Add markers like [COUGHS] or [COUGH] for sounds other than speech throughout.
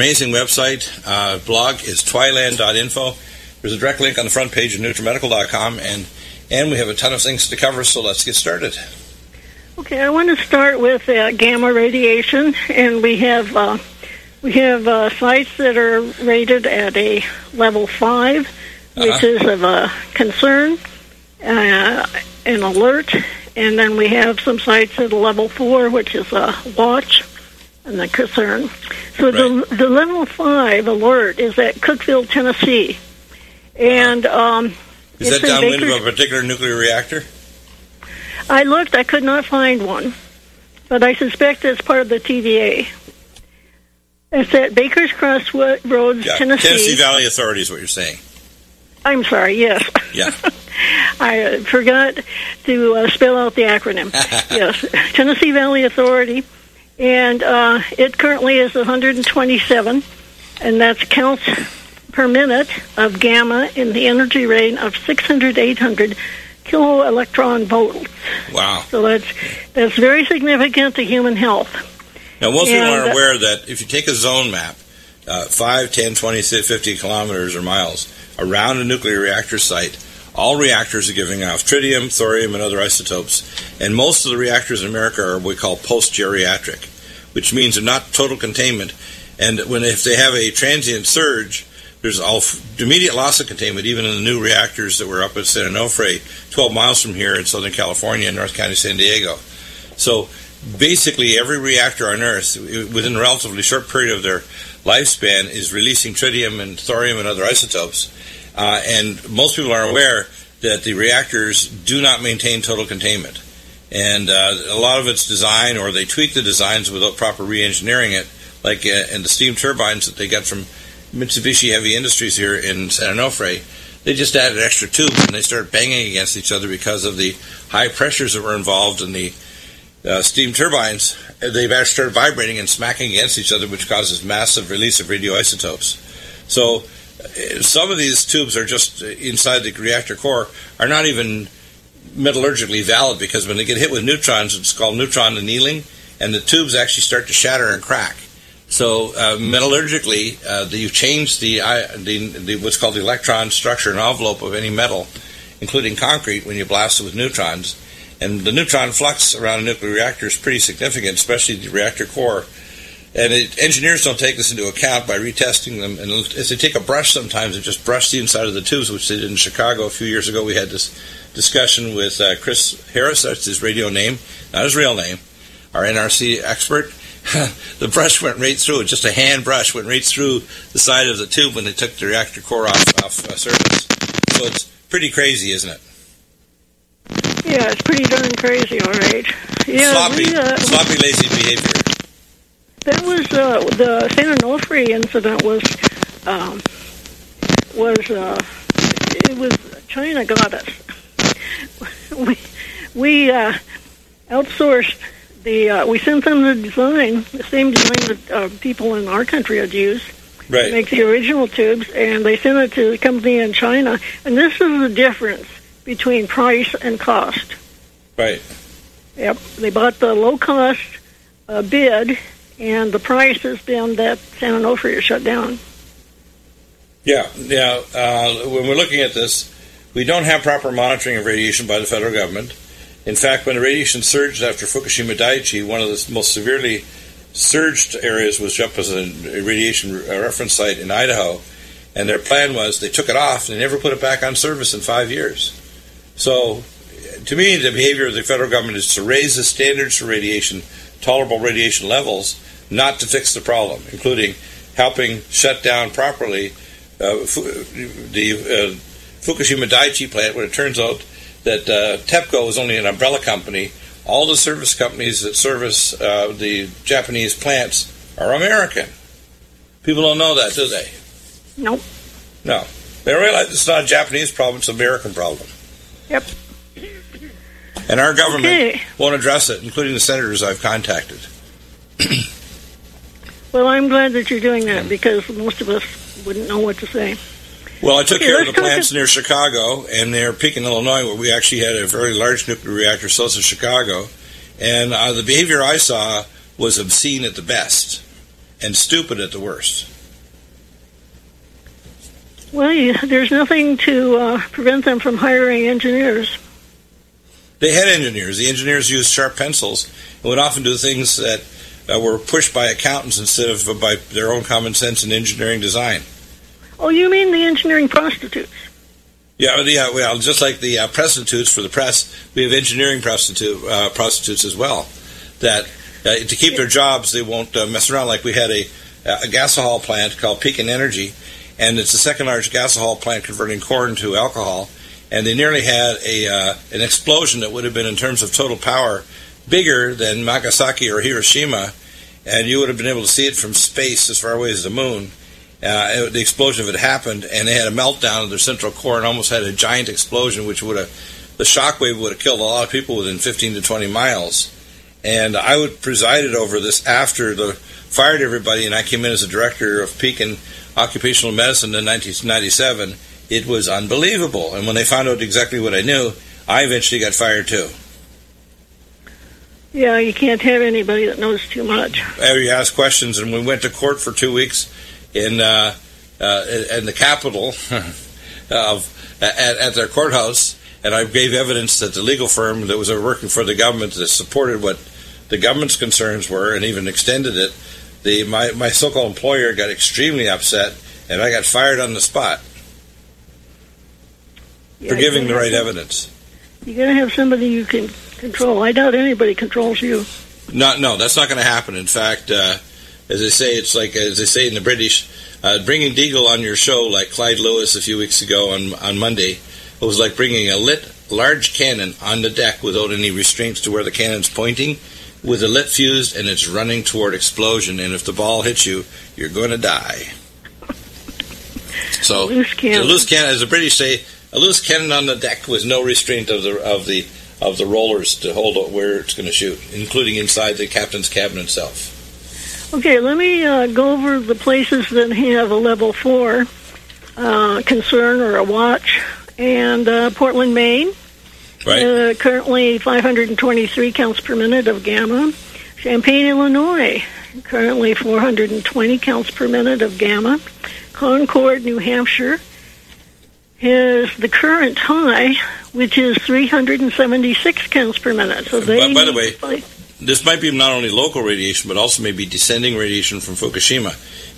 Morrison here. Her amazing website, uh, blog is twiland.info. There's a direct link on the front page of NutriMedical.com, and and we have a ton of things to cover. So let's get started. Okay, I want to start with uh, gamma radiation, and we have uh, we have uh, sites that are rated at a level five, which Uh-huh. is of a concern, uh, an alert, and then we have some sites at a level four, which is a watch and a concern. So the the level five alert is at Cookeville, Tennessee, and um, Is that downwind Baker- of a particular nuclear reactor? I looked, I could not find one, but I suspect it's part of the TVA. It's at Baker's Crossroads, Yeah, Tennessee. Tennessee Valley Authority is what you're saying. I'm sorry, yes. Yeah. [LAUGHS] I uh, forgot to uh, spell out the acronym. [LAUGHS] yes, Tennessee Valley Authority, and uh, it currently is 127, and that's counts per minute of gamma in the energy range of 600 800 kilo electron volts. Wow. So that's that's very significant to human health. Now, most people aren't uh, aware that if you take a zone map, uh, 5, 10, 20, 50 kilometers or miles around a nuclear reactor site, all reactors are giving off tritium, thorium, and other isotopes. And most of the reactors in America are what we call post-geriatric, which means they're not total containment. And when if they have a transient surge, there's immediate loss of containment, even in the new reactors that were up at San Onofre, 12 miles from here in Southern California North County, San Diego. So basically, every reactor on Earth, within a relatively short period of their lifespan, is releasing tritium and thorium and other isotopes. Uh, and most people are aware that the reactors do not maintain total containment. And uh, a lot of it's design, or they tweak the designs without proper re-engineering it, like uh, in the steam turbines that they got from Mitsubishi Heavy Industries here in San Onofre. They just added extra tubes and they started banging against each other because of the high pressures that were involved in the uh, steam turbines. They've actually started vibrating and smacking against each other, which causes massive release of radioisotopes. So uh, some of these tubes are just uh, inside the reactor core are not even metallurgically valid because when they get hit with neutrons, it's called neutron annealing, and the tubes actually start to shatter and crack. So uh, metallurgically, uh, you've changed the, the, the what's called the electron structure and envelope of any metal, including concrete, when you blast it with neutrons. And the neutron flux around a nuclear reactor is pretty significant, especially the reactor core. And it, engineers don't take this into account by retesting them. And if they take a brush sometimes and just brush the inside of the tubes, which they did in Chicago a few years ago, we had this discussion with uh, Chris Harris, that's his radio name, not his real name, our NRC expert. [LAUGHS] the brush went right through it, just a hand brush went right through the side of the tube when they took the reactor core off, off uh, surface. So it's pretty crazy, isn't it? Yeah, it's pretty darn crazy, all right. Yeah, sloppy, we, uh, sloppy, lazy behavior. That was uh, the San Onofre incident was um, was uh, it was China got us. [LAUGHS] We we uh, outsourced the uh, we sent them the design, the same design that uh, people in our country had used. Right. make the original tubes, and they sent it to the company in China. And this is the difference between price and cost. Right. Yep, they bought the low cost uh, bid, and the price has been that San Onofre is shut down. Yeah, yeah. Uh, when we're looking at this, we don't have proper monitoring of radiation by the federal government. In fact, when the radiation surged after Fukushima Daiichi, one of the most severely surged areas was as a radiation reference site in Idaho, and their plan was they took it off and they never put it back on service in five years. So, to me, the behavior of the federal government is to raise the standards for radiation, tolerable radiation levels, not to fix the problem, including helping shut down properly uh, fu- the uh, Fukushima Daiichi plant when it turns out that uh, TEPCO is only an umbrella company. All the service companies that service uh, the Japanese plants are American. People don't know that, do they? Nope. No. They realize it's not a Japanese problem, it's an American problem. Yep. And our government Okay. won't address it, including the senators I've contacted. [CLEARS THROAT] Well, I'm glad that you're doing that because most of us wouldn't know what to say. Well, I took Okay, care of the plants ab- near Chicago and near Pekin, Illinois, where we actually had a very large nuclear reactor south of Chicago. And uh, the behavior I saw was obscene at the best. and stupid at the worst. Well, you, there's nothing to uh, prevent them from hiring engineers. They had engineers. The engineers used sharp pencils and would often do things that uh, were pushed by accountants instead of by their own common sense and engineering design. Oh, you mean the engineering prostitutes? Yeah, yeah. Well, just like the uh, prostitutes for the press, we have engineering prostitute uh, prostitutes as well. That uh, to keep their jobs, they won't uh, mess around. Like we had a a gasohol plant called Pekin Energy, and it's the second largest gasohol plant converting corn to alcohol. And they nearly had a uh, an explosion that would have been, in terms of total power, bigger than Nagasaki or Hiroshima, and you would have been able to see it from space as far away as the moon. Uh, the explosion had happened, and they had a meltdown of their central core and almost had a giant explosion, which would have the shockwave would have killed a lot of people within 15 to 20 miles. And I would presided over this after the fired everybody, and I came in as a director of Pekin Occupational Medicine in 1997. It was unbelievable, and when they found out exactly what I knew, I eventually got fired too. Yeah, you can't have anybody that knows too much. You ask questions, and we went to court for two weeks in uh, uh, in the capital [LAUGHS] of at, at their courthouse, and I gave evidence that the legal firm that was working for the government that supported what the government's concerns were, and even extended it. The my my so-called employer got extremely upset, and I got fired on the spot Yeah, for giving the right have- evidence. You gotta have somebody you can control. I doubt anybody controls you. No, no, that's not going to happen. In fact, uh, as they say, it's like as they say in the British, uh, bringing Deagle on your show, like Clyde Lewis a few weeks ago on on Monday, it was like bringing a lit large cannon on the deck without any restraints to where the cannon's pointing, with a lit fuse, and it's running toward explosion. And if the ball hits you, you're going to die. So Loose cannon. a loose cannon, as the British say, a loose cannon on the deck with no restraint of the of the of the rollers to hold it where it's going to shoot, including inside the captain's cabin itself. Okay, let me uh, go over the places that have a level four uh, concern or a watch. And uh, Portland, Maine, Right? uh, currently 523 counts per minute of gamma. Champaign, Illinois, currently 420 counts per minute of gamma. Concord, New Hampshire, has the current high, which is 376 counts per minute. So they By- by the way, play- This might be not only local radiation, but also maybe descending radiation from Fukushima.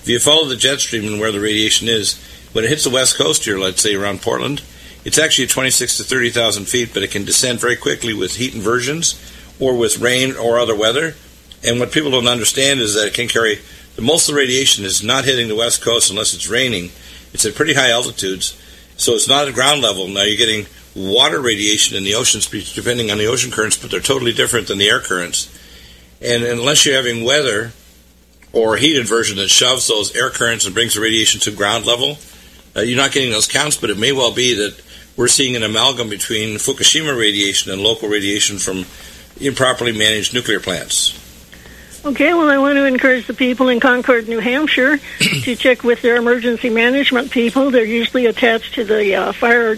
If you follow the jet stream and where the radiation is, when it hits the west coast here, let's say around Portland, it's actually at 26 to 30,000 feet, but it can descend very quickly with heat inversions or with rain or other weather. And what people don't understand is that it can carry the most of the radiation is not hitting the west coast unless it's raining. It's at pretty high altitudes, so it's not at ground level. Now you're getting water radiation in the oceans, depending on the ocean currents, but they're totally different than the air currents. And unless you're having weather or heat inversion that shoves those air currents and brings the radiation to ground level, uh, you're not getting those counts. But it may well be that we're seeing an amalgam between Fukushima radiation and local radiation from improperly managed nuclear plants. Okay, well, I want to encourage the people in Concord, New Hampshire, to [CLEARS THROAT] check with their emergency management people. They're usually attached to the uh, fire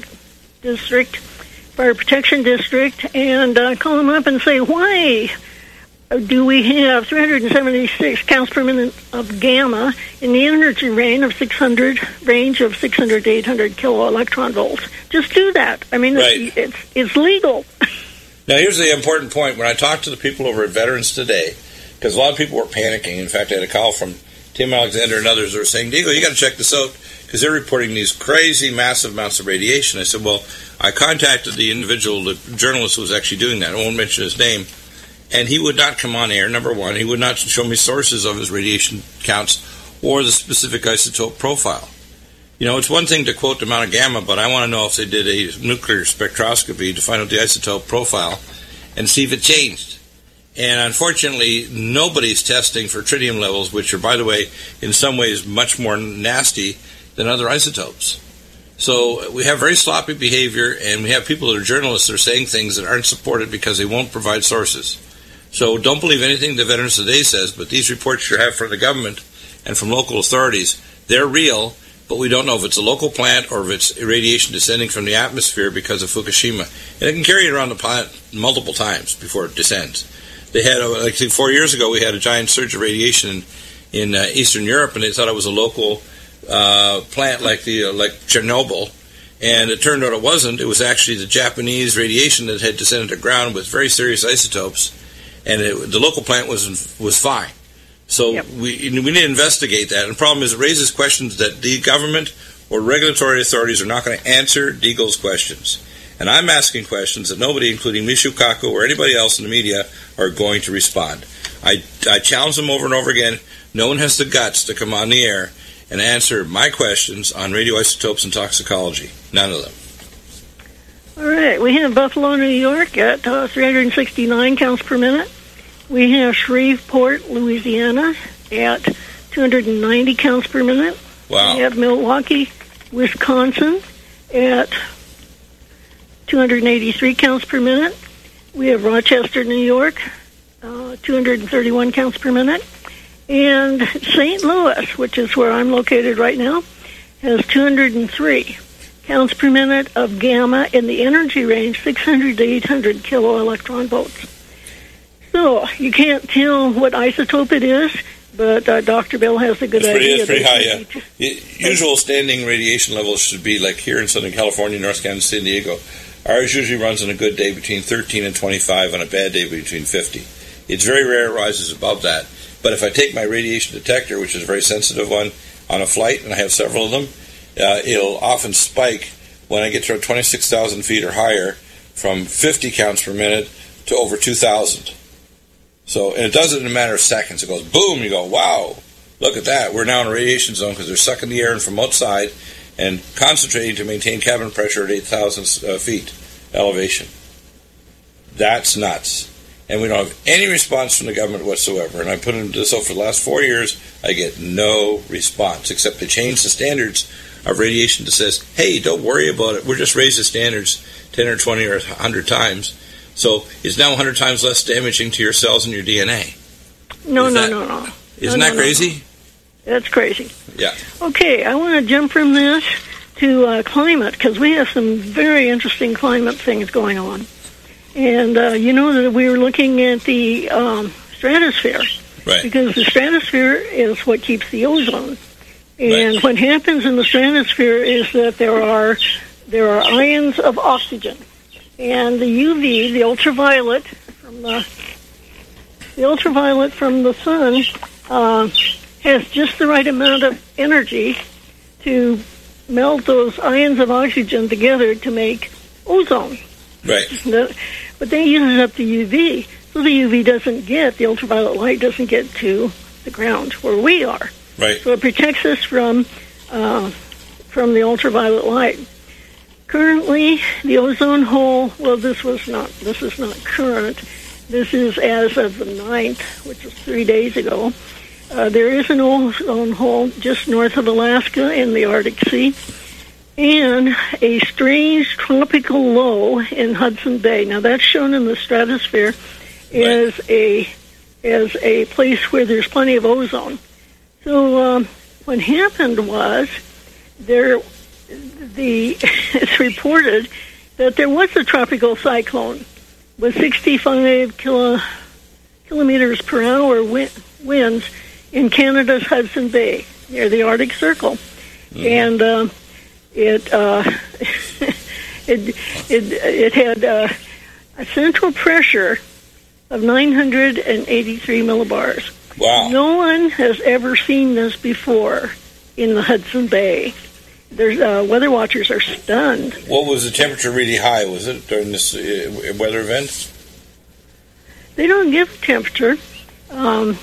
district, fire protection district, and uh, call them up and say, why do we have 376 counts per minute of gamma in the energy range of 600 range of 600 to 800 kilo electron volts? Just do that. I mean, Right. it's, it's it's legal. [LAUGHS] Now, here's the important point. When I talk to the people over at Veterans Today, because a lot of people were panicking. In fact, I had a call from Tim Alexander and others who were saying, Diego, you got to check this out because they're reporting these crazy, massive amounts of radiation. I said, well, I contacted the individual, the journalist who was actually doing that. I won't mention his name. And he would not come on air, number one. He would not show me sources of his radiation counts or the specific isotope profile. You know, it's one thing to quote the amount of gamma, but I want to know if they did a nuclear spectroscopy to find out the isotope profile and see if it changed. And unfortunately, nobody's testing for tritium levels, which are, by the way, in some ways much more nasty than other isotopes. So we have very sloppy behavior, and we have people that are journalists that are saying things that aren't supported because they won't provide sources. So don't believe anything the Veterans Today says, but these reports you have from the government and from local authorities, they're real, but we don't know if it's a local plant or if it's irradiation descending from the atmosphere because of Fukushima. And it can carry it around the planet multiple times before it descends. They had, like I think four years ago, we had a giant surge of radiation in, in uh, Eastern Europe, and they thought it was a local uh, plant like the uh, like Chernobyl. And it turned out it wasn't. It was actually the Japanese radiation that had descended to ground with very serious isotopes, and it, the local plant was was fine. So Yep. we we need to investigate that. And the problem is it raises questions that the government or regulatory authorities are not going to answer Deagle's questions. And I'm asking questions that nobody, including Michio Kaku or anybody else in the media, are going to respond. I, I challenge them over and over again. No one has the guts to come on the air and answer my questions on radioisotopes and toxicology. None of them. All right, we have Buffalo, New York at uh, 369 counts per minute. We have Shreveport, Louisiana at 290 counts per minute. Wow. We have Milwaukee, Wisconsin at 283 counts per minute. We have Rochester, New York, uh, 231 counts per minute. And St. Louis, which is where I'm located right now, has 203 counts per minute of gamma in the energy range 600 to 800 kilo electron volts. So you can't tell what isotope it is, but uh, Dr. Bill has a good It's pretty, idea. it's pretty high, yeah. Usual standing radiation levels should be like here in Southern California, North Carolina, San Diego. Ours usually runs on a good day between 13 and 25, on a bad day between 50. It's very rare it rises above that. But if I take my radiation detector, which is a very sensitive one, on a flight, and I have several of them, uh, it'll often spike when I get to 26,000 feet or higher from 50 counts per minute to over 2,000. So, and it does it in a matter of seconds. It goes boom, you go, wow, look at that. We're now in a radiation zone because they're sucking the air in from outside and concentrating to maintain cabin pressure at 8,000 uh, feet elevation. That's nuts. And we don't have any response from the government whatsoever. And I put into this over the last four years. I get no response, except to change the standards of radiation that says, hey, don't worry about it. We're just raise the standards 10 or 20 or 100 times. So it's now 100 times less damaging to your cells and your DNA. No, Is no, that- no, no. Isn't No, that no, no, crazy? That's crazy. Yeah. Okay, I want to jump from this to uh, climate because we have some very interesting climate things going on. And uh, you know that we were looking at the um, stratosphere Right. because the stratosphere is what keeps the ozone. And Right. what happens in the stratosphere is that there are there are ions of oxygen, and the UV, the ultraviolet from the the ultraviolet from the sun, uh, has just the right amount of energy to melt those ions of oxygen together to make ozone. Right. But then it uses up the UV, so the UV doesn't get the ultraviolet light doesn't get to the ground where we are. Right. So it protects us from uh, from the ultraviolet light. Currently, the ozone hole. Well, this was not. This is not current. This is as of the 9th, which is three days ago. Uh, there is an ozone hole just north of Alaska in the Arctic Sea, and a strange tropical low in Hudson Bay. Now that's shown in the stratosphere as a as a place where there's plenty of ozone. So um, what happened was there the [LAUGHS] it's reported that there was a tropical cyclone with 65 kilo, kilometers per hour wi- winds in Canada's Hudson Bay near the Arctic Circle, and uh, it, uh, [LAUGHS] it it it had uh, a central pressure of 983 millibars. Wow. No one has ever seen this before in the Hudson Bay. There's uh, weather watchers are stunned. What was the temperature really high? Was it during this uh, weather event? They don't give temperature, um,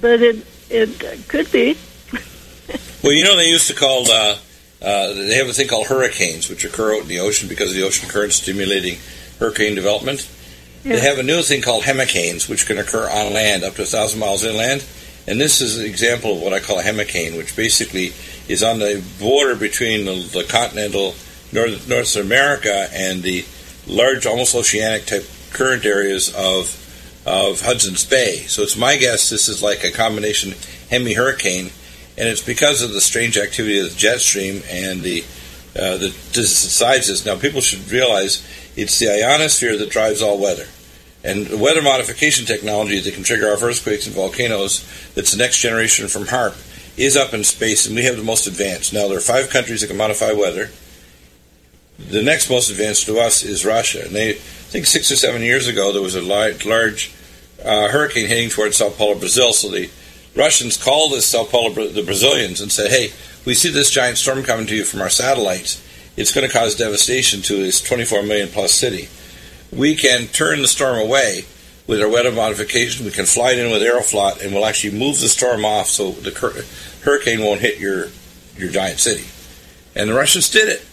but it it could be. Well, you know they used to call uh, uh, they have a thing called hurricanes, which occur out in the ocean because of the ocean currents stimulating hurricane development. Yeah. They have a new thing called hemicanes, which can occur on land up to a thousand miles inland. And this is an example of what I call a hemicane, which basically is on the border between the, the continental North, North America and the large, almost oceanic type current areas of of Hudson's Bay. So it's my guess this is like a combination hemi hurricane, and it's because of the strange activity of the jet stream and the uh, decides this. Now, people should realize it's the ionosphere that drives all weather. And the weather modification technology that can trigger off earthquakes and volcanoes, that's the next generation from HAARP, is up in space, and we have the most advanced. Now, there are five countries that can modify weather. The next most advanced to us is Russia. And they, I think six or seven years ago, there was a large, uh, hurricane heading towards Sao Paulo, Brazil. So the Russians called the Sao Paulo, the Brazilians, and said, hey, we see this giant storm coming to you from our satellites. It's going to cause devastation to this 24 million plus city. We can turn the storm away with our weather modification. We can fly it in with Aeroflot, and we'll actually move the storm off so the hurricane won't hit your your giant city. And the Russians did it.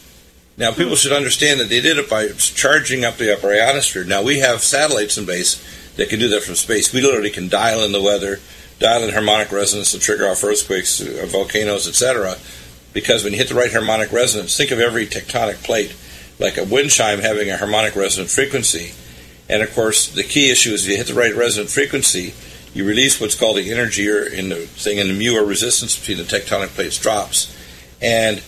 Now, people should understand that they did it by charging up the upper ionosphere. Now, we have satellites in base that can do that from space. We literally can dial in the weather, dial in harmonic resonance to trigger off earthquakes, uh, volcanoes, etc. Because when you hit the right harmonic resonance, think of every tectonic plate like a wind chime having a harmonic resonant frequency. And of course, the key issue is if you hit the right resonant frequency, you release what's called the energy or in the thing in the mu or resistance between the tectonic plates drops. And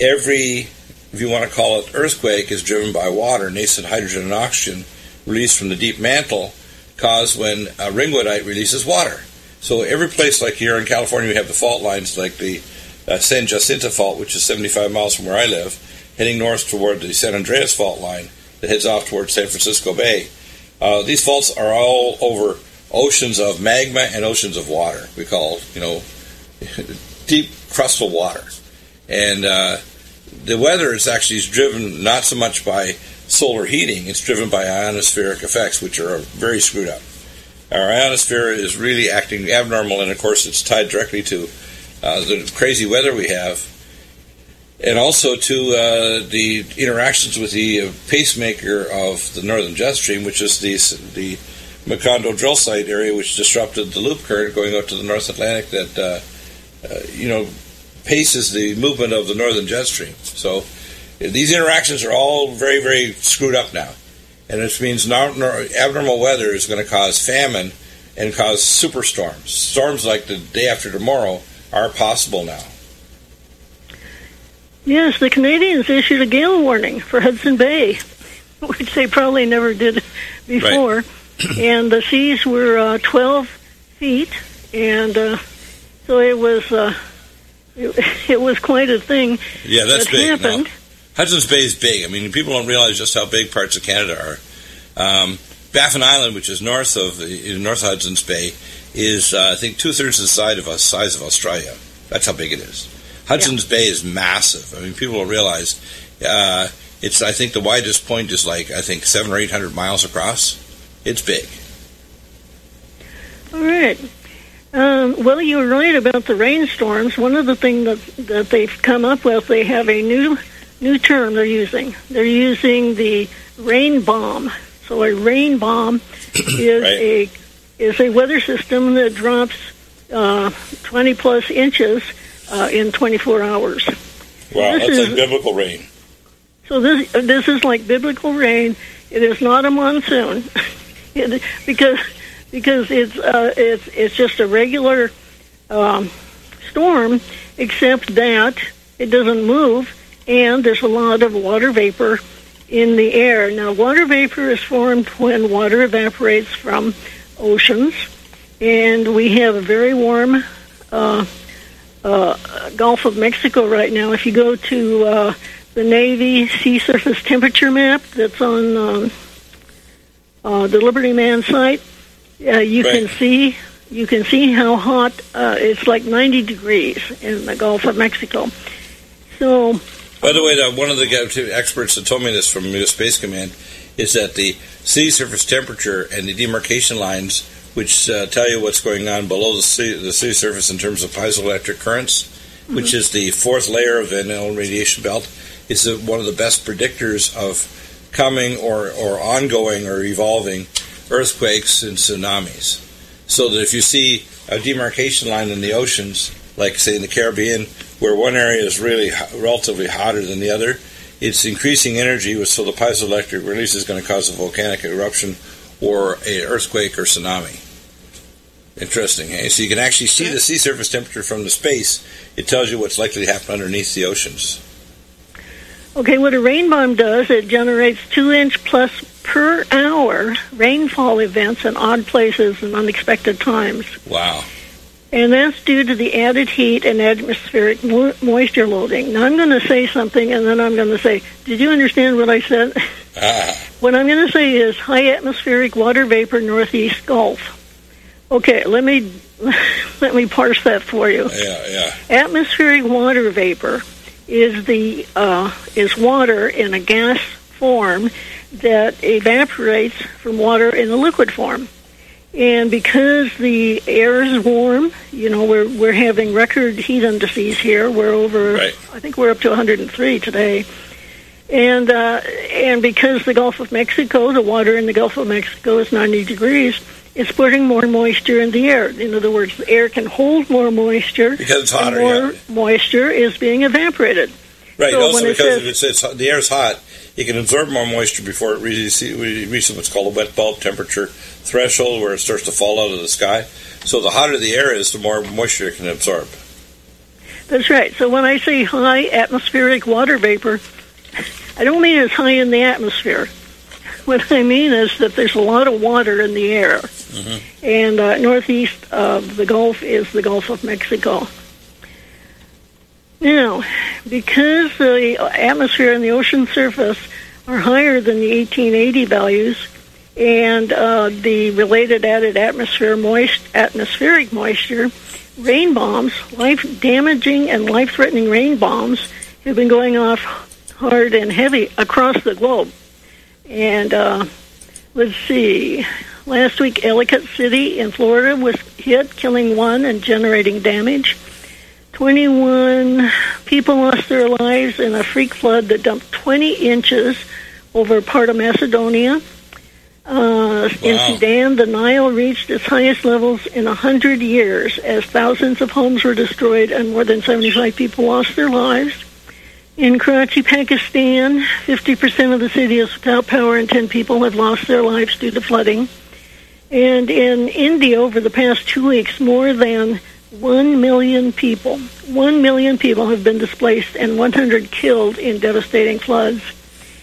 every, if you want to call it earthquake, is driven by water, nascent hydrogen and oxygen released from the deep mantle, caused when a ringwoodite releases water. So every place like here in California, we have the fault lines like the uh, San Jacinto fault, which is 75 miles from where I live, heading north toward the San Andreas fault line that heads off towards San Francisco Bay. Uh, these faults are all over oceans of magma and oceans of water. We call, you know, [LAUGHS] deep crustal water. And uh, the weather is actually driven not so much by solar heating, it's driven by ionospheric effects, which are very screwed up. Our ionosphere is really acting abnormal, and of course, it's tied directly to uh, the crazy weather we have, and also to uh, the interactions with the pacemaker of the northern jet stream, which is the the Macondo drill site area, which disrupted the loop current going out to the North Atlantic that uh, uh, you know paces the movement of the northern jet stream. So these interactions are all very very screwed up now, and it means abnormal weather is going to cause famine and cause superstorms. Storms like the day after tomorrow are possible now. Yes, the Canadians issued a gale warning for Hudson Bay, [LAUGHS] which they probably never did before. Right. [CLEARS THROAT] and the seas were uh, 12 feet, and uh, so it was uh, it, [LAUGHS] it, was quite a thing. Yeah, that's that big. Happened. No. Hudson's Bay is big. I mean, people don't realize just how big parts of Canada are. Um, Baffin Island, which is north of North Hudson's Bay, is uh, I think two thirds the size of size of Australia. That's how big it is. Hudson's yeah. Bay is massive. I mean, people don't realize uh, it's. I think the widest point is like I think seven or eight hundred miles across. It's big. All right. Um, well, you're right about the rainstorms. One of the things that that they've come up with, they have a new new term they're using. They're using the rain bomb. So a rain bomb [COUGHS] is right. a is a weather system that drops uh, 20 plus inches uh, in 24 hours. Wow, this that's is, like biblical rain. So this this is like biblical rain. It is not a monsoon, [LAUGHS] it, because because it's uh, it's it's just a regular um, storm, except that it doesn't move, and there's a lot of water vapor in the air. Now, water vapor is formed when water evaporates from oceans, and we have a very warm uh, uh, Gulf of Mexico right now. If you go to uh, the Navy sea surface temperature map that's on um, uh, the Liberty Man site, uh, you right. can see you can see how hot uh, it's like 90 degrees in the Gulf of Mexico. So, by the way, one of the experts that told me this from U.S. Space Command is that the sea surface temperature and the demarcation lines which uh, tell you what's going on below the sea, the sea surface in terms of piezoelectric currents, mm-hmm. which is the fourth layer of the known radiation belt, is one of the best predictors of coming or, or ongoing or evolving earthquakes and tsunamis. So that if you see a demarcation line in the oceans, like say in the Caribbean, where one area is really relatively hotter than the other, it's increasing energy, so the piezoelectric release is going to cause a volcanic eruption or an earthquake or tsunami. Interesting. Eh? So you can actually see the sea surface temperature from the space. It tells you what's likely to happen underneath the oceans. Okay, what a rain bomb does, it generates two inch plus per hour rainfall events in odd places and unexpected times. Wow. And that's due to the added heat and atmospheric mo- moisture loading. Now, I'm going to say something, and then I'm going to say, Did you understand what I said? [LAUGHS] Ah, What I'm going to say is high atmospheric water vapor northeast Gulf. Okay, let me [LAUGHS] let me parse that for you. yeah, yeah. Atmospheric water vapor is the uh, is water in a gas form that evaporates from water in the liquid form. And because the air is warm, you know, we're we're having record heat indices here. We're over, Right. I think we're up to 103 today. And uh, and because the Gulf of Mexico, the water in the Gulf of Mexico is 90 degrees, it's putting more moisture in the air. In other words, the air can hold more moisture. Because it's hotter, more yeah. moisture is being evaporated. Right. So also, because says- if it's, it's the air is hot, it can absorb more moisture before it reaches, what's called a wet bulb temperature threshold, where it starts to fall out of the sky. So the hotter the air is, the more moisture it can absorb. That's right. So when I say high atmospheric water vapor, I don't mean it's high in the atmosphere. What I mean is that there's a lot of water in the air. And uh, northeast of the Gulf is the Gulf of Mexico. Now, because the atmosphere and the ocean surface are higher than the 1880 values, and uh, the related added atmosphere moist atmospheric moisture, rain bombs, life damaging and life threatening rain bombs, have been going off hard and heavy across the globe. And uh, let's see, last week Ellicott City in Florida was hit, killing one and generating damage. 21 people lost their lives in a freak flood that dumped 20 inches over part of Macedonia. Uh, In Sudan, the Nile reached its highest levels in 100 years as thousands of homes were destroyed and more than 75 people lost their lives. In Karachi, Pakistan, 50% of the city is without power and 10 people have lost their lives due to flooding. And in India, over the past two weeks, more than 1 million people, 1 million people have been displaced and 100 killed in devastating floods.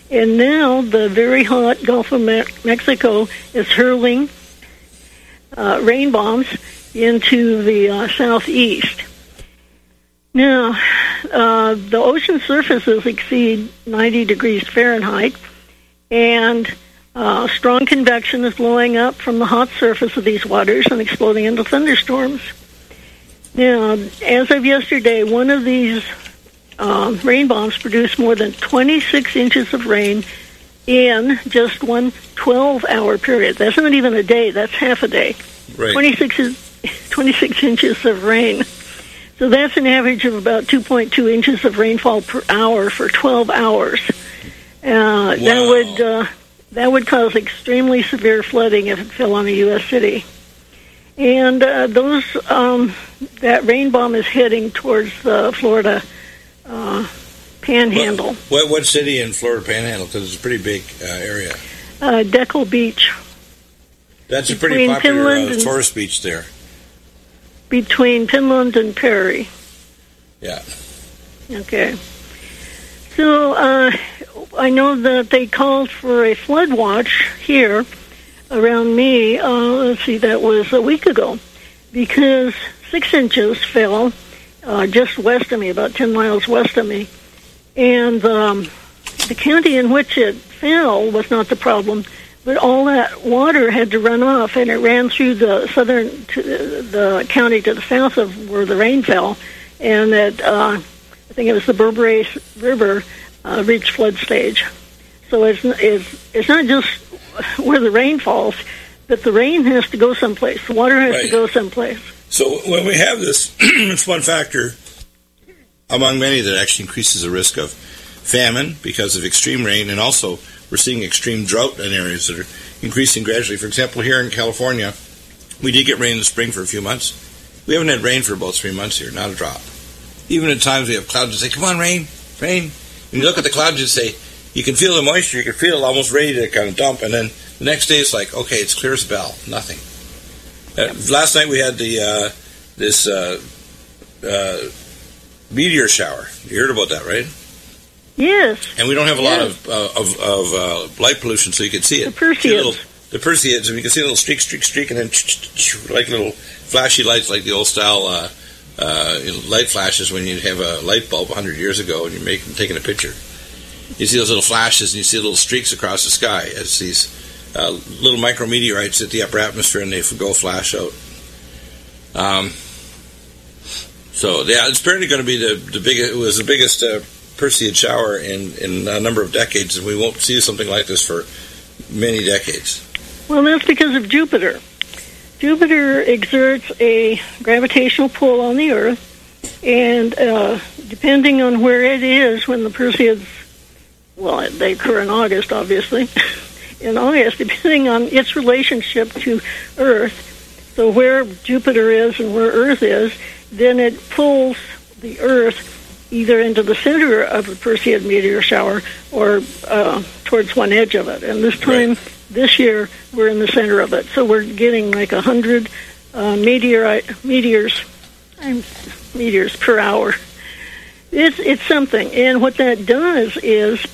And now the very hot Gulf of Mexico is hurling uh, rain bombs into the uh, southeast. Now, uh, the ocean surfaces exceed 90 degrees Fahrenheit, and uh, strong convection is blowing up from the hot surface of these waters and exploding into thunderstorms. Now, as of yesterday, one of these um, rain bombs produced more than 26 inches of rain in just one 12 hour period. That's not even a day, that's half a day. Right. 26, is, [LAUGHS] 26 inches of rain. So that's an average of about 2.2 inches of rainfall per hour for 12 hours. Uh, That would uh, that would cause extremely severe flooding if it fell on a U.S. city. And uh, those um, that rain bomb is heading towards the Florida uh, Panhandle, What what city in Florida Panhandle? Because it's a pretty big uh, area. uh, Dekle Beach, That's a pretty popular uh, tourist beach there. between Pinland and Perry. Yeah. Okay. So uh, I know that they called for a flood watch here around me. Uh, let's see, that was a week ago, because six inches fell uh, just west of me, about ten miles west of me, and um, the county in which it fell was not the problem. But all that water had to run off, and it ran through the southern, the county to the south of where the rain fell, and that uh, I think it was the Bourbeuse River uh, reached flood stage. So it's, it's it's not just [LAUGHS] where the rain falls, but the rain has to go someplace. The water has to go someplace. So when we have this, [CLEARS THROAT] it's one factor among many that actually increases the risk of famine because of extreme rain, and also we're seeing extreme drought in areas that are increasing gradually. For example, here in California, we did get rain in the spring for a few months. We haven't had rain for about three months here, not a drop. Even at times we have clouds that say, "Come on, rain, rain." And you look at the clouds and say, you can feel the moisture, you can feel it almost ready to kind of dump, and then the next day it's like, okay, it's clear as a bell, nothing. Uh, last night we had the uh, this uh, uh, meteor shower. You heard about that, right? Yes. And we don't have a lot Yes. of uh, of, of uh, light pollution, so you can see it. The Perseids. The Perseids, and you can see a little streak, streak, streak, and then like little flashy lights, like the old style uh, uh, light flashes when you have a light bulb 100 years ago and you're making taking a picture. You see those little flashes, and you see little streaks across the sky as these uh, little micrometeorites hit the upper atmosphere, and they go flash out. Um, so yeah, it's apparently going to be the the biggest. It was the biggest uh, Perseid shower in in a number of decades, and we won't see something like this for many decades. Well, that's because of Jupiter. Jupiter exerts a gravitational pull on the Earth, and uh, depending on where it is when the Perseids, well, they occur in August, obviously, [LAUGHS] in August, depending on its relationship to Earth, so where Jupiter is and where Earth is, then it pulls the Earth either into the center of the Perseid meteor shower or uh, towards one edge of it. And this time, this year, we're in the center of it. So we're getting like a hundred uh, meteorite meteors, meteors per hour. It's it's something, and what that does is.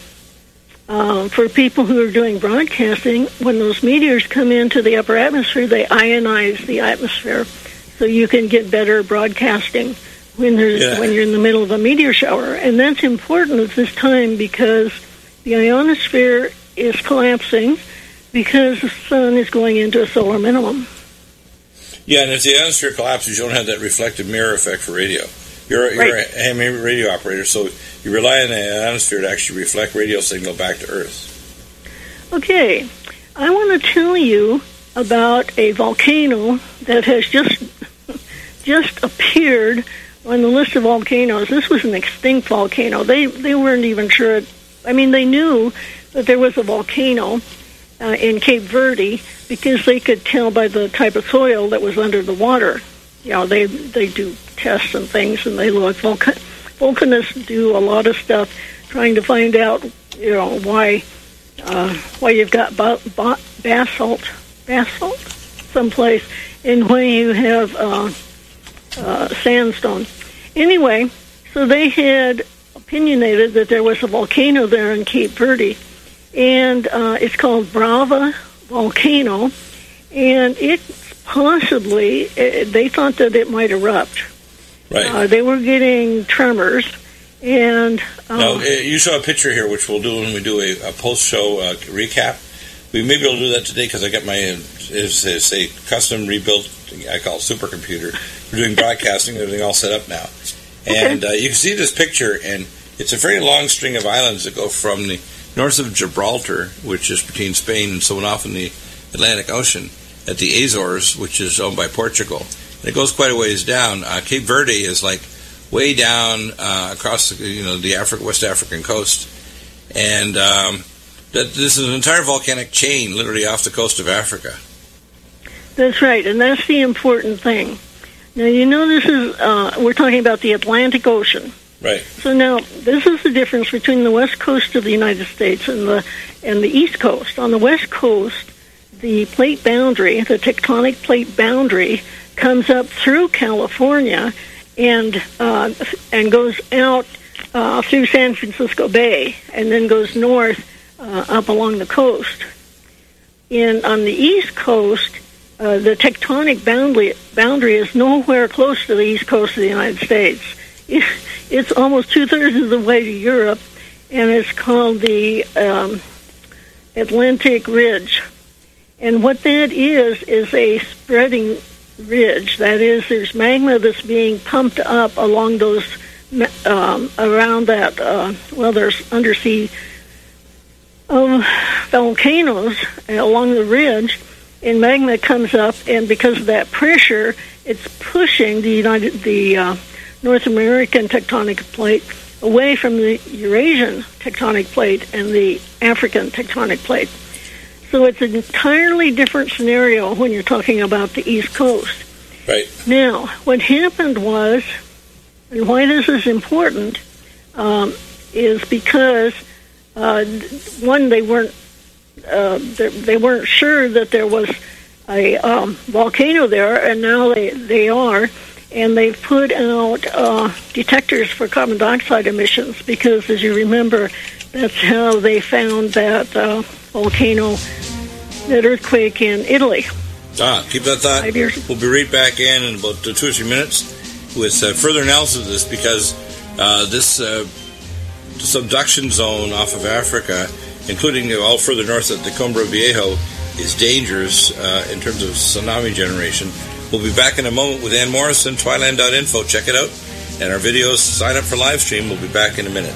Um, for people who are doing broadcasting, when those meteors come into the upper atmosphere, they ionize the atmosphere, so you can get better broadcasting when there's Yeah. when you're in the middle of a meteor shower, and that's important at this time because the ionosphere is collapsing because the sun is going into a solar minimum. Yeah, and if the ionosphere collapses, you don't have that reflective mirror effect for radio. You're, you're Right. a ham radio operator, so you rely on the ionosphere to actually reflect radio signal back to Earth. Okay, I want to tell you about a volcano that has just [LAUGHS] just appeared on the list of volcanoes. This was an extinct volcano. They they weren't even sure. It, I mean, they knew that there was a volcano uh, in Cape Verde because they could tell by the type of soil that was under the water. You know, they they do tests and things, and they look. Volca- volcanists do a lot of stuff trying to find out, you know, why uh, why you've got ba- ba- basalt, basalt, someplace, and when you have uh, uh, sandstone. Anyway, so they had opinionated that there was a volcano there in Cape Verde, and uh, it's called Brava Volcano, and it possibly uh, they thought that it might erupt. Right. Uh, they were getting tremors, and uh, now, uh, you saw a picture here, which we'll do when we do a, a post-show uh, recap. We may be able to do that today because I got my, is, is say, custom rebuilt, I call it supercomputer. We're doing broadcasting, everything all set up now. And uh, you can see this picture, and it's a very long string of islands that go from the north of Gibraltar, which is between Spain and so on, off in the Atlantic Ocean, at the Azores, which is owned by Portugal. And it goes quite a ways down. Uh, Cape Verde is like way down uh, across the, you know the Africa, West African coast, and um, that this is an entire volcanic chain, literally off the coast of Africa. That's right, and that's the important thing. Now you know this is uh, we're talking about the Atlantic Ocean. Right. So now this is the difference between the west coast of the United States and the and the east coast. On the west coast, the plate boundary, the tectonic plate boundary, comes up through California and uh, and goes out uh, through San Francisco Bay and then goes north uh, up along the coast. In on the east coast, uh, the tectonic boundary boundary is nowhere close to the east coast of the United States. [LAUGHS] It's almost two thirds of the way to Europe, and it's called the um, Atlantic Ridge. And what that is is a spreading ridge. That is, there's magma that's being pumped up along those um, around that. Uh, well, there's undersea um, volcanoes along the ridge, and magma comes up, and because of that pressure, it's pushing the United the uh, North American tectonic plate away from the Eurasian tectonic plate and the African tectonic plate. So it's an entirely different scenario when you're talking about the East Coast. Right. Now, what happened was, and why this is important, um, is because uh, one, they weren't uh, they, they weren't sure that there was a um, volcano there, and now they they are. and they've put out uh, detectors for carbon dioxide emissions because, as you remember, that's how they found that uh, volcano, that earthquake in Italy. Ah, keep that thought. Five years. We'll be right back in in about two or three minutes with uh, further analysis of this because uh, this uh, subduction zone off of Africa, including all further north at the Cumbre Viejo, is dangerous uh, in terms of tsunami generation. We'll be back in a moment with Ann Morrison, Twiland.info. Check it out. And our videos, sign up for live stream. We'll be back in a minute.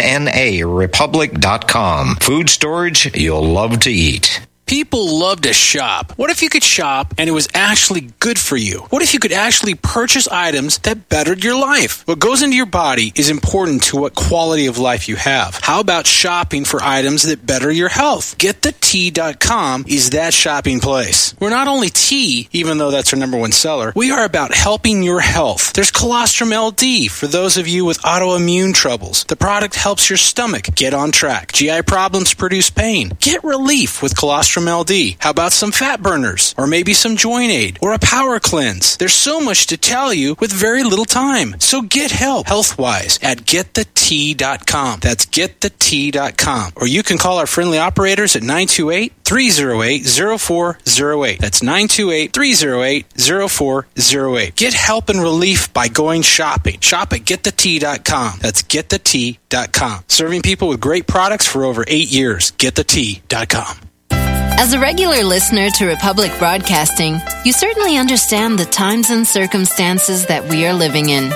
N A Republic.com. Food storage you'll love to eat. People love to shop. What if you could shop and it was actually good for you? What if you could actually purchase items that bettered your life? What goes into your body is important to what quality of life you have. How about shopping for items that better your health? GetTheT.com is that shopping place. We're not only tea, even though that's our number one seller, we are about helping your health. There's colostrum LD for those of you with autoimmune troubles. The product helps your stomach get on track. GI problems produce pain. Get relief with colostrum from LD? How about some fat burners? Or maybe some joint aid? Or a power cleanse? There's so much to tell you with very little time. So get help health-wise at gettheT.com. That's gettheT.com. Or you can call our friendly operators at 928 308 0408. That's 928 308 0408. Get help and relief by going shopping. Shop at gettheT.com. That's gettheT.com. Serving people with great products for over eight years. GettheT.com. As a regular listener to Republic Broadcasting, you certainly understand the times and circumstances that we are living in.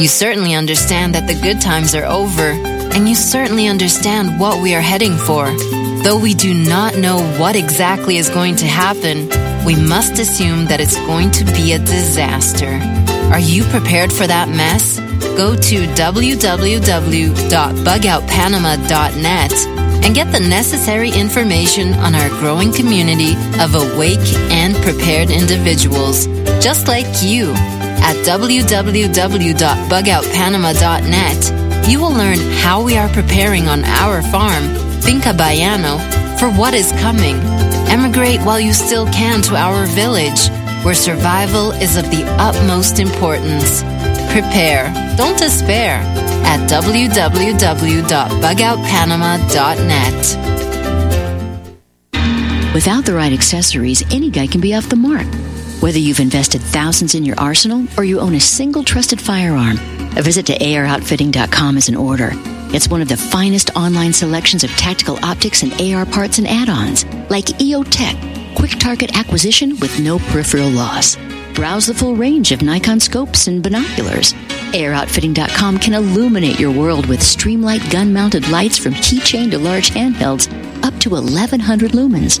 You certainly understand that the good times are over, and you certainly understand what we are heading for. Though we do not know what exactly is going to happen, we must assume that it's going to be a disaster. Are you prepared for that mess? Go to www.bugoutpanama.net and get the necessary information on our growing community of awake and prepared individuals, just like you. At www.bugoutpanama.net, you will learn how we are preparing on our farm, Finca Bayano, for what is coming. Emigrate while you still can to our village, where survival is of the utmost importance. Prepare, don't despair at www.bugoutpanama.net. Without the right accessories, any guy can be off the mark. Whether you've invested thousands in your arsenal or you own a single trusted firearm, a visit to AROutfitting.com is an order. It's one of the finest online selections of tactical optics and AR parts and add-ons, like EOTech, quick target acquisition with no peripheral loss. Browse the full range of Nikon scopes and binoculars. AirOutfitting.com can illuminate your world with Streamlight gun-mounted lights from keychain to large handhelds up to 1100 lumens.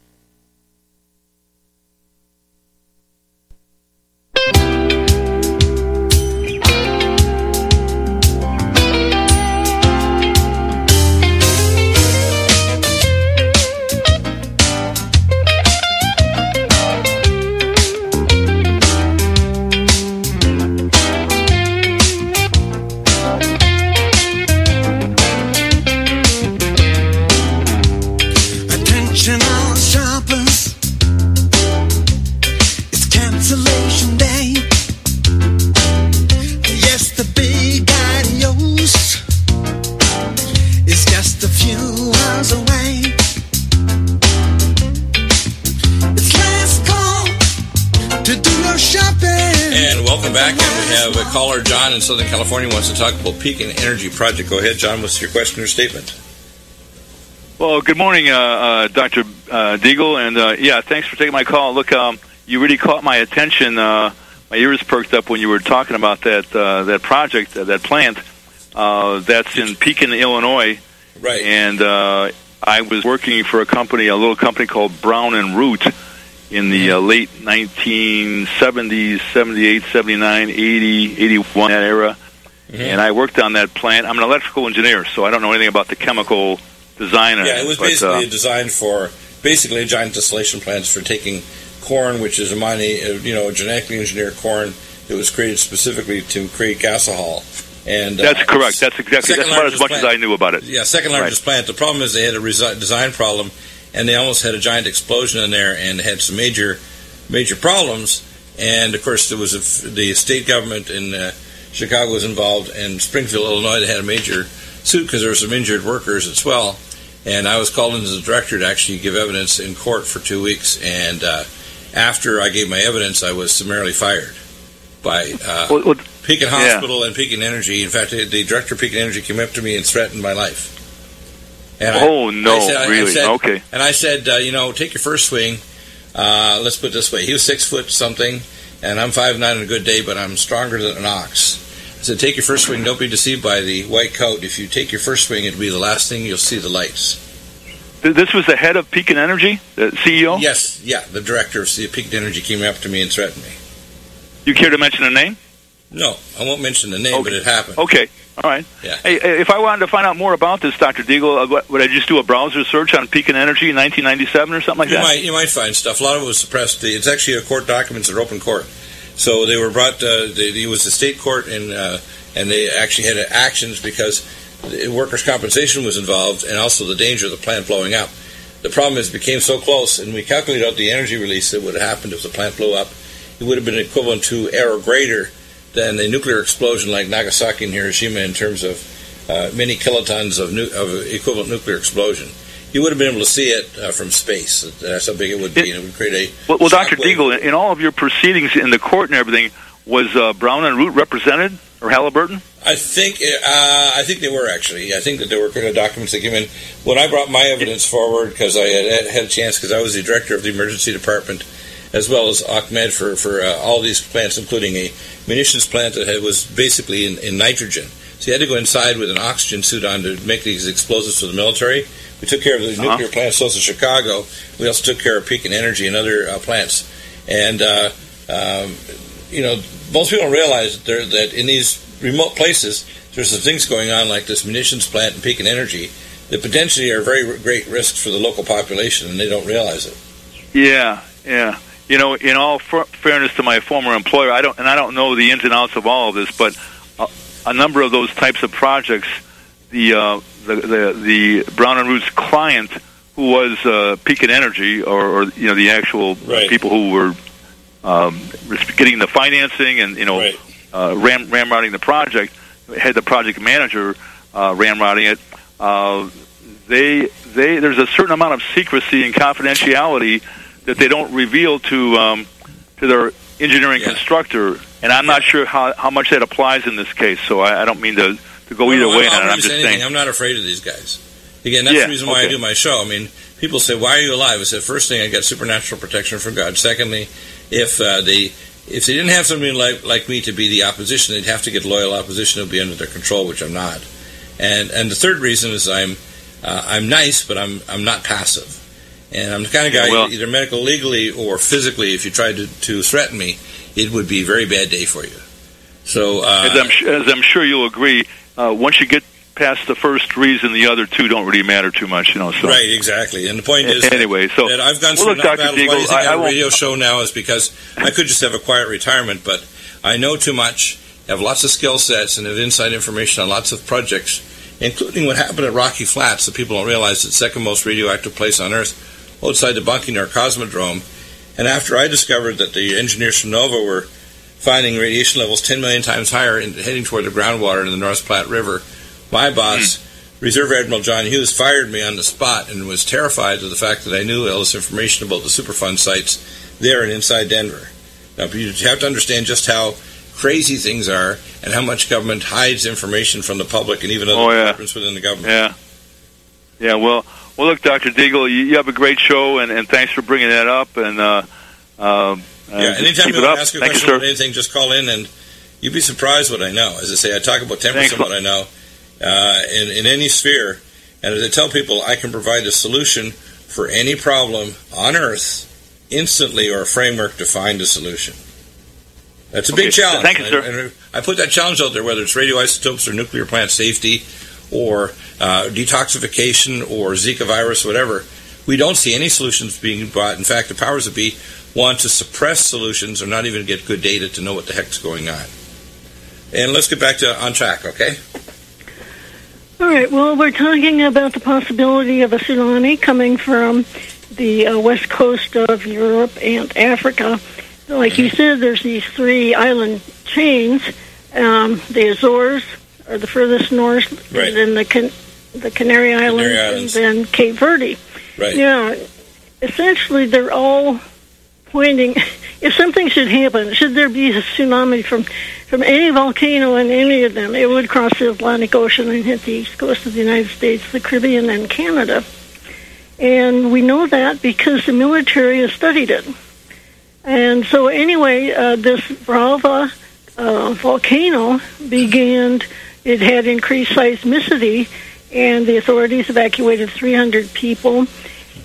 Southern California, wants to talk about Pekin Energy Project. Go ahead, John. What's your question or statement? Well, good morning, uh, uh, Dr. Uh, Deagle, and uh, yeah, thanks for taking my call. Look, um, you really caught my attention. Uh, my ears perked up when you were talking about that uh, that project, uh, that plant. Uh, that's in Pekin, Illinois, Right. and uh, I was working for a company, a little company called Brown and Root, in the uh, late 1970s, 78, 79, 80, 81, that era. And I worked on that plant. I'm an electrical engineer, so I don't know anything about the chemical design. Yeah, it was but, basically uh, designed for basically a giant distillation plant for taking corn, which is a mining, uh, you know, genetically engineered corn that was created specifically to create gasohol. And uh, That's correct. That's exactly. That's about as much as. I knew about it. Yeah, second largest plant. The problem is they had a resi- design problem, and they almost had a giant explosion in there, and had some major, major problems. And of course, there was a the state government in uh, Chicago was involved, and Springfield, Illinois, they had a major suit because there were some injured workers as well. And I was called in as a director to actually give evidence in court for two weeks. And uh, after I gave my evidence, I was summarily fired by uh, Well, well, Pekin Yeah. Hospital and Pekin Energy. In fact, the the director of Pekin Energy came up to me and threatened my life. And I- oh no, I said- I really? said- okay. And I said, uh, you know, take your first swing. Uh, let's put it this way: he was six foot something, and I'm five nine on a good day, but I'm stronger than an ox. I said, take your first swing. Don't be deceived by the white coat. If you take your first swing, it'll be the last thing you'll see the lights. This was the head of Pekin Energy, the CEO. Yes, yeah. The director of Pekin Energy came up to me and threatened me. You care to mention a name? No, I won't mention the name, Okay. but it happened. Okay. All right. Yeah. Hey, if I wanted to find out more about this, Dr. Deagle, uh, would I just do a browser search on Pekin Energy in 1997 or something like You that? might you might find stuff. A lot of it was suppressed. It's actually a court documents that are open court. So they were brought. Uh, they, it was a state court, and uh, and they actually had actions because workers' compensation was involved, and also the danger of the plant blowing up. The problem is, it became so close, and we calculated out the energy release that would have happened if the plant blew up. It would have been equivalent to or greater than a nuclear explosion like Nagasaki and Hiroshima in terms of uh, many kilotons of, nu- of equivalent nuclear explosion. You would have been able to see it uh, from space. That's how big it would be, and it would create a. Well, well Dr. shockwave. Deagle, in- in all of your proceedings in the court and everything, was uh, Brown and Root represented or Halliburton? I think uh, I think they were actually. I think that there were kind of documents that came in when I brought my evidence forward because I had had a chance because I was the director of the emergency department as well as Ahmed for for uh, all these plants, including a munitions plant that had, was basically in, in nitrogen. So you had to go inside with an oxygen suit on to make these explosives for the military. We took care of the Uh-huh. nuclear plants also in Chicago. We also took care of Pekin Energy and other uh, plants. And uh, um, you know, most people don't realize that, there, that in these remote places, there's some things going on like this munitions plant and Pekin Energy that potentially are very great risks for the local population, and they don't realize it. Yeah, yeah. You know, in all f- fairness to my former employer, I don't, and I don't know the ins and outs of all of this, but a, a number of those types of projects, the uh, the, the the Brown and Roots client, who was uh, Pekin Energy, or, or you know the actual Right. people who were um, getting the financing and you know Right. uh, ram ramrodding the project, had the project manager uh, ramrodding it. Uh, they they there's a certain amount of secrecy and confidentiality that they don't reveal to um, to their engineering Yeah. constructor, and I'm not sure how how much that applies in this case. So I, I don't mean to to go either Well, way on it. I'll I'm just anything. saying. I'm not afraid of these guys. Again, that's Yeah, the reason why I do my show. I mean, people say, "Why are you alive?" I said, first thing, I got supernatural protection from God. Secondly, if uh, they if they didn't have somebody like like me to be the opposition, they'd have to get loyal opposition to be under their control, which I'm not. And and the third reason is I'm uh, I'm nice, but I'm I'm not passive. And I'm the kind of guy, well- either medical legally or physically, if you tried to, to threaten me, it would be a very bad day for you. So, uh, as I'm as I'm sure you'll agree, uh, once you get past the first reason, the other two don't really matter too much. You know. So Right, exactly. And the point is, anyway, so- that I've gone well, through look, enough battles. Why you Deagle, think I, I- I have a radio show now? Is because I could just have a quiet retirement, but I know too much, have lots of skill sets, and have inside information on lots of projects, including what happened at Rocky Flats. The people don't realize it's the second most radioactive place on Earth, outside the Baikonur Cosmodrome. And after I discovered that the engineers from NOVA were finding radiation levels 10 million times higher and heading toward the groundwater in the North Platte River, my boss, hmm. Reserve Admiral John Hughes, fired me on the spot and was terrified of the fact that I knew all this information about the Superfund sites there and inside Denver. Now, you have to understand just how crazy things are and how much government hides information from the public and even other Oh, yeah. within the government. Yeah. Yeah. Well, well, look, Doctor Deagle, you, you have a great show, and, and thanks for bringing that up. And uh, um, Yeah, anytime you want to ask a Thank question sir. about anything, just call in and you'd be surprised what I know. As I say, I talk about 10% Thanks. what I know uh, in, in any sphere. And as I tell people, I can provide a solution for any problem on Earth instantly or a framework to find a solution. That's a big challenge. Thank you, sir. And I put that challenge out there, whether it's radioisotopes or nuclear plant safety or uh, detoxification or Zika virus, whatever. We don't see any solutions being brought. In fact, the powers that be want to suppress solutions or not even get good data to know what the heck's going on. And let's get back to on track, okay? All right. Well, we're talking about the possibility of a tsunami coming from the uh, west coast of Europe and Africa. Like you said, there's these three island chains. Um, the Azores are the furthest north, Right. and then the Can- the Canary Islands, Islands. and then Cape Verde. Right. Yeah. Essentially, they're all pointing. [LAUGHS] If something should happen, should there be a tsunami from from any volcano in any of them, it would cross the Atlantic Ocean and hit the east coast of the United States, the Caribbean, and Canada. And we know that because the military has studied it. And so, anyway, uh, this Brava uh, volcano began. It had increased seismicity, and the authorities evacuated 300 people.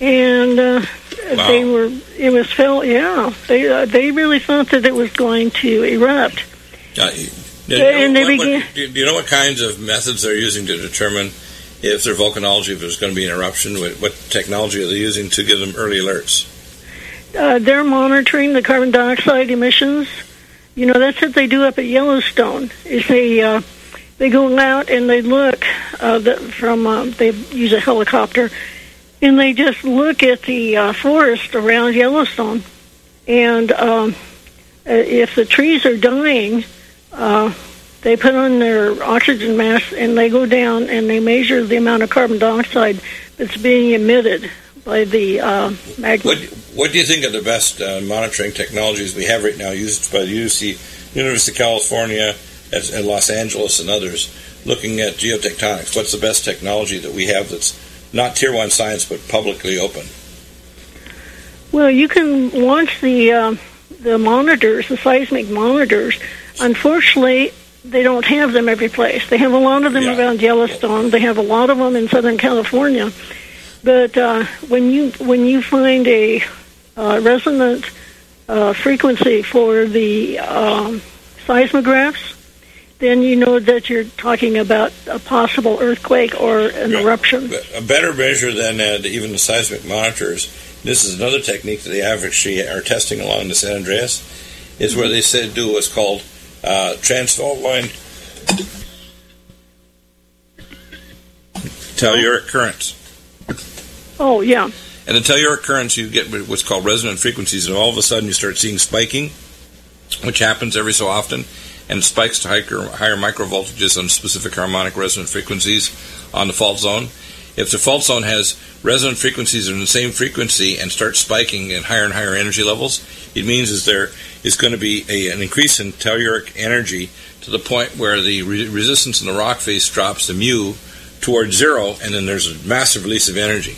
And uh, Wow. they were. It was felt. Yeah, they uh, they really thought that it was going to erupt. Uh, do you And know they what- what- began- you- do you know what kinds of methods they're using to determine if their volcanology, if there's going to be an eruption? What, what technology are they using to give them early alerts? Uh, they're monitoring the carbon dioxide emissions. You know, that's what they do up at Yellowstone. Is they uh, they go out and they look uh, the, from uh, they use a helicopter, and they just look at the uh, forest around Yellowstone, and um, uh, if the trees are dying, uh, they put on their oxygen mask and they go down and they measure the amount of carbon dioxide that's being emitted by the uh, magma. What, what do you think are the best uh, monitoring technologies we have right now used by the UC, University of California as, and Los Angeles and others looking at geotectonics? What's the best technology that we have that's not tier one science but publicly open? Well, you can launch the uh, the monitors, the seismic monitors. Unfortunately, they don't have them every place. They have a lot of them Yeah. around Yellowstone. They have a lot of them in Southern California. But uh, when you when you find a uh, resonant uh, frequency for the um, seismographs, then you know that you're talking about a possible earthquake or an Yeah. eruption. A better measure than uh, even the seismic monitors. This is another technique that they actually are testing along the San Andreas. Is where they said do what's called uh, transfault line telluric currents. Oh yeah, And the telluric currents, you get what's called resonant frequencies, and all of a sudden you start seeing spiking, which happens every so often, and spikes to higher, higher microvoltages on specific harmonic resonant frequencies on the fault zone. If the fault zone has resonant frequencies in the same frequency and starts spiking at higher and higher energy levels, it means is there is going to be a, an increase in telluric energy to the point where the re- resistance in the rock face drops the mu towards zero, and then there's a massive release of energy.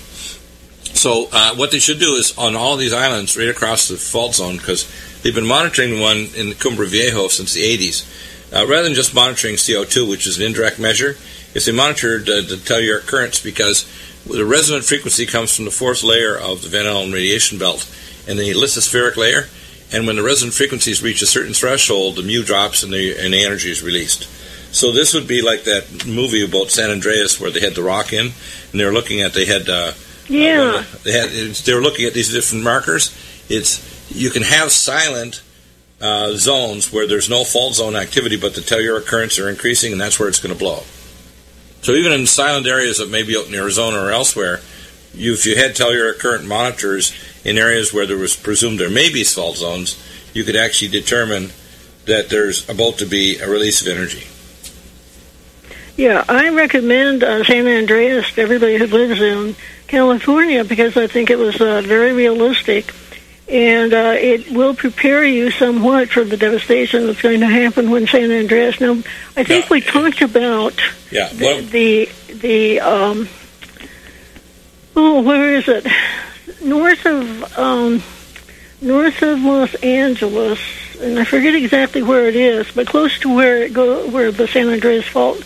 So uh, what they should do is on all these islands right across the fault zone, because they've been monitoring one in Cumbre Viejo since the 80s, uh, rather than just monitoring CO2, which is an indirect measure, is they monitored uh, the telluric currents because the resonant frequency comes from the fourth layer of the Van Allen radiation belt and the lithospheric layer. And when the resonant frequencies reach a certain threshold, the mu drops and the, and the energy is released. So this would be like that movie about San Andreas where they had the rock in, and they were looking at they had uh, yeah. they had they were looking at these different markers. It's you can have silent uh, zones where there's no fault zone activity, but the telluric currents are increasing, and that's where it's going to blow. So even in silent areas that may be out in Arizona or elsewhere, you, if you had telluric current monitors in areas where there was presumed there may be fault zones, you could actually determine that there's about to be a release of energy. Yeah, I recommend uh, San Andreas to everybody who lives in California because I think it was uh, very realistic. and uh, it will prepare you somewhat for the devastation that's going to happen when San Andreas. Now, I think Yeah. we talked about Yeah. the the, the um, oh, where is it? North of um, north of Los Angeles, and I forget exactly where it is, but close to where it go where the San Andreas Fault.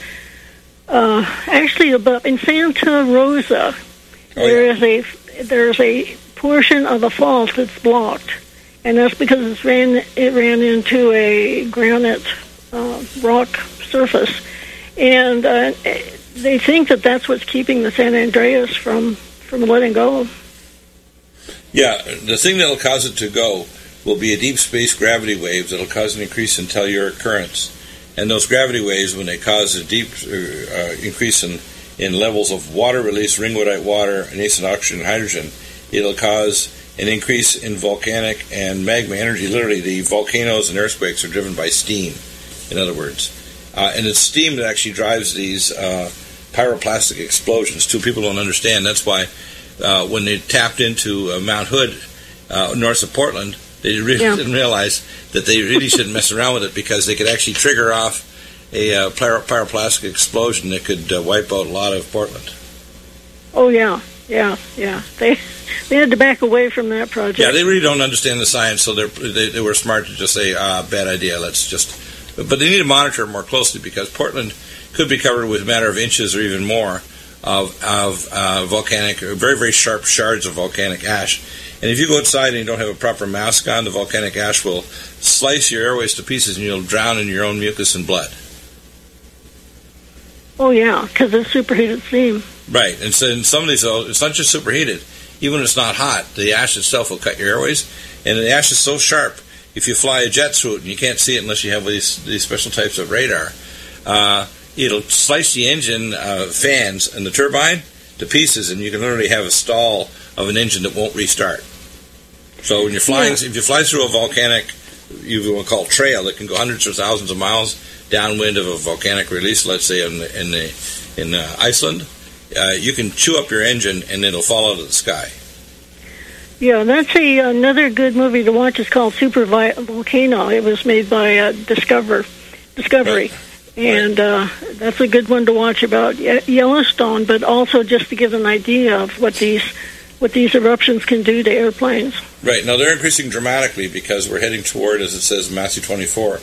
Uh, actually, above in Santa Rosa, Oh, yeah. is a there's a portion of the fault that's blocked, and that's because it ran it ran into a granite uh, rock surface, and uh, they think that that's what's keeping the San Andreas from from letting go. Yeah, the thing that'll cause it to go will be a deep space gravity wave that'll cause an increase in telluric currents. And those gravity waves, when they cause a deep uh, uh, increase in, in levels of water release, ringwoodite water, and acid oxygen and hydrogen, it'll cause an increase in volcanic and magma energy. Literally, the volcanoes and earthquakes are driven by steam, in other words. Uh, and it's steam that actually drives these uh, pyroclastic explosions. Two people don't understand. That's why uh, when they tapped into uh, Mount Hood, uh, north of Portland, they really Yeah. didn't realize that they really shouldn't mess around with it because they could actually trigger off a uh, pyro- pyroclastic explosion that could uh, wipe out a lot of Portland. Oh yeah, yeah, yeah. They they had to back away from that project. Yeah, they really don't understand the science, so they're, they they were smart to just say, ah, bad idea. Let's just. But they need to monitor more closely because Portland could be covered with a matter of inches or even more of of uh, volcanic, very very sharp shards of volcanic ash. And if you go outside and you don't have a proper mask on, the volcanic ash will slice your airways to pieces, and you'll drown in your own mucus and blood. Oh yeah, because it's superheated steam. Right, and so in some of these, it's not just superheated. Even when it's not hot, the ash itself will cut your airways, and the ash is so sharp. If you fly a jet through it and you can't see it unless you have these these special types of radar, uh, it'll slice the engine uh, fans and the turbine to pieces, and you can literally have a stall of an engine that won't restart. So when you're flying, Yeah. if you fly through a volcanic, you will call trail that can go hundreds or thousands of miles downwind of a volcanic release, let's say in the, in the, in uh, Iceland, uh, you can chew up your engine and it'll fall out of the sky. Yeah, that's a another good movie to watch. It's called Super Volcano. It was made by uh, Discover Discovery, and uh, that's a good one to watch about Yellowstone. But also just to give an idea of what these what these eruptions can do to airplanes. Right now, they're increasing dramatically because we're heading toward, as it says in Matthew 24,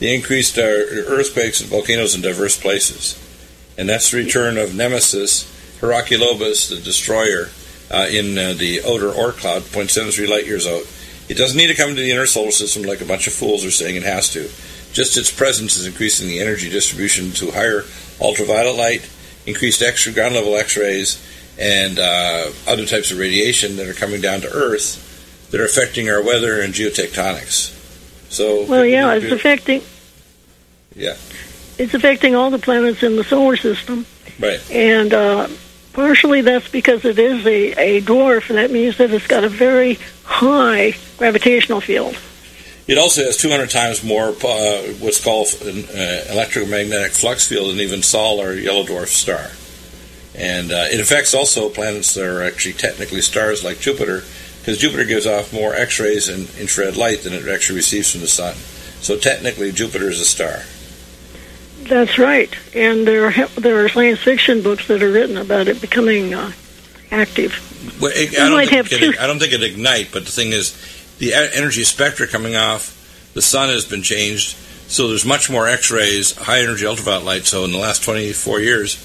the increased uh, earthquakes and volcanoes in diverse places, and that's the return of Nemesis, Hercolubus, the destroyer, uh, in uh, the outer Oort cloud, 0.73 light years out. It doesn't need to come into the inner solar system like a bunch of fools are saying it has to. Just its presence is increasing the energy distribution to higher ultraviolet light, increased extra ground level X-rays, and uh, other types of radiation that are coming down to Earth that are affecting our weather and geotectonics. So, Well, yeah, it's affecting yeah, it's affecting all the planets in the solar system, right. and uh, partially that's because it is a, a dwarf, and that means that it's got a very high gravitational field. It also has 200 times more uh, what's called an uh, electromagnetic flux field than even Sol or yellow dwarf star. And uh, it affects also planets that are actually technically stars like Jupiter, because Jupiter gives off more X-rays and infrared light than it actually receives from the sun. So technically, Jupiter is a star. That's right, and there are there are science fiction books that are written about it becoming uh, active. Well, it, I, don't might think have it, I don't think it ignite, but the thing is, the energy spectra coming off the sun has been changed, so there's much more X-rays, high energy ultraviolet light. So in the last 24 years,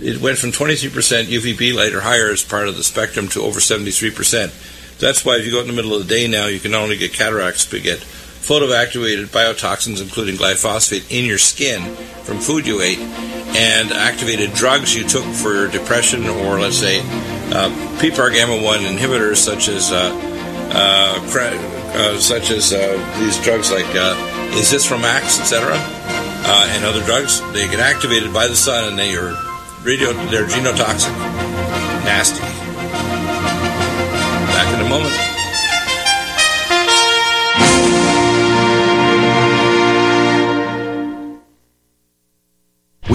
it went from 23% UVB light or higher as part of the spectrum to over 73%. That's why if you go out in the middle of the day now, you can not only get cataracts, but get photoactivated biotoxins, including glyphosate, in your skin from food you ate, and activated drugs you took for depression, or let's say uh, PPAR gamma one inhibitors, such as uh, uh, uh, such as uh, these drugs like uh, azithromax, etc., uh, and other drugs. They get activated by the sun, and they are radio. They're genotoxic, nasty. Back in a moment.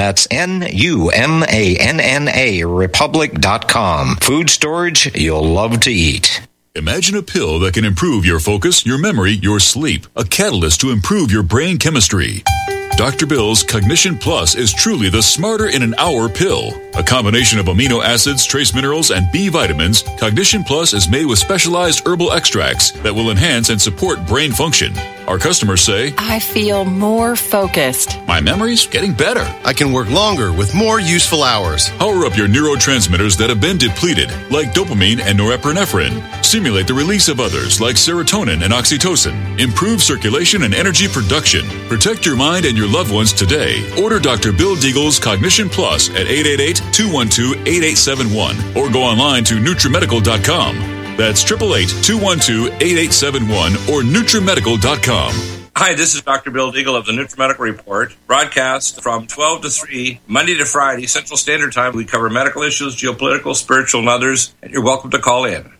That's N-U-M-A-N-N-A republic.com. Food storage you'll love to eat. Imagine a pill that can improve your focus, your memory, your sleep. A catalyst to improve your brain chemistry. Dr. Bill's Cognition Plus is truly the smarter in an hour pill. A combination of amino acids, trace minerals, and B vitamins, Cognition Plus is made with specialized herbal extracts that will enhance and support brain function. Our customers say, I feel more focused. My memory's getting better. I can work longer with more useful hours. Power up your neurotransmitters that have been depleted, like dopamine and norepinephrine. Stimulate the release of others, like serotonin and oxytocin. Improve circulation and energy production. Protect your mind and your loved ones today. Order Dr. Bill Deagle's Cognition Plus at 888-212-8871 or go online to NutriMedical.com. That's 888-212-8871 or NutriMedical.com. Hi, this is Dr. Bill Deagle of the NutriMedical Report, broadcast from 12 to 3, Monday to Friday, Central Standard Time. We cover medical issues, geopolitical, spiritual, and others, and you're welcome to call in.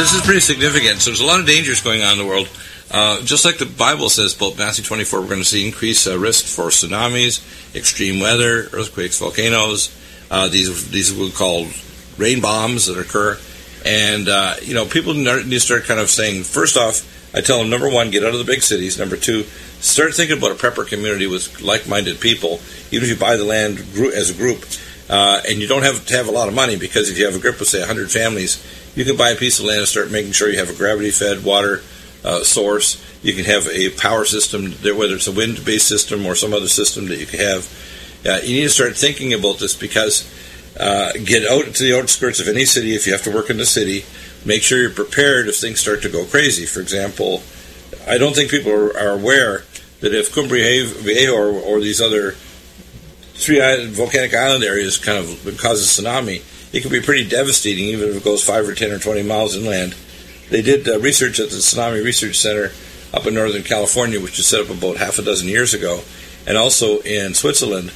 This is pretty significant. So there's a lot of dangers going on in the world. Uh, just like the Bible says, both Matthew 24, we're going to see increased uh, risk for tsunamis, extreme weather, earthquakes, volcanoes. Uh, these these we call rain bombs that occur, and uh, you know people need to start kind of saying. First off, I tell them number one, get out of the big cities. Number two, start thinking about a prepper community with like-minded people. Even if you buy the land as a group, uh, and you don't have to have a lot of money because if you have a group of say 100 families you can buy a piece of land and start making sure you have a gravity fed water uh, source. You can have a power system, whether it's a wind based system or some other system that you can have. Uh, you need to start thinking about this because uh, get out to the outskirts of any city if you have to work in the city. Make sure you're prepared if things start to go crazy. For example, I don't think people are, are aware that if Cumbre Viejo or, or these other three volcanic island areas kind of causes tsunami, it can be pretty devastating, even if it goes five or ten or twenty miles inland. They did uh, research at the Tsunami Research Center up in Northern California, which was set up about half a dozen years ago, and also in Switzerland.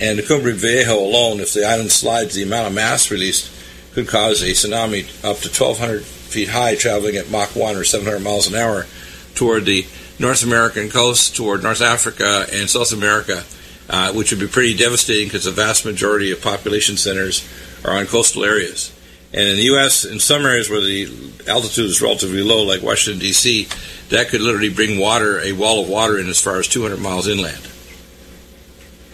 And the Cumbre Viejo alone, if the island slides, the amount of mass released could cause a tsunami up to 1,200 feet high, traveling at Mach 1 or 700 miles an hour toward the North American coast, toward North Africa and South America, uh, which would be pretty devastating because the vast majority of population centers are on coastal areas. And in the U.S., in some areas where the altitude is relatively low, like Washington, D.C., that could literally bring water, a wall of water in as far as 200 miles inland.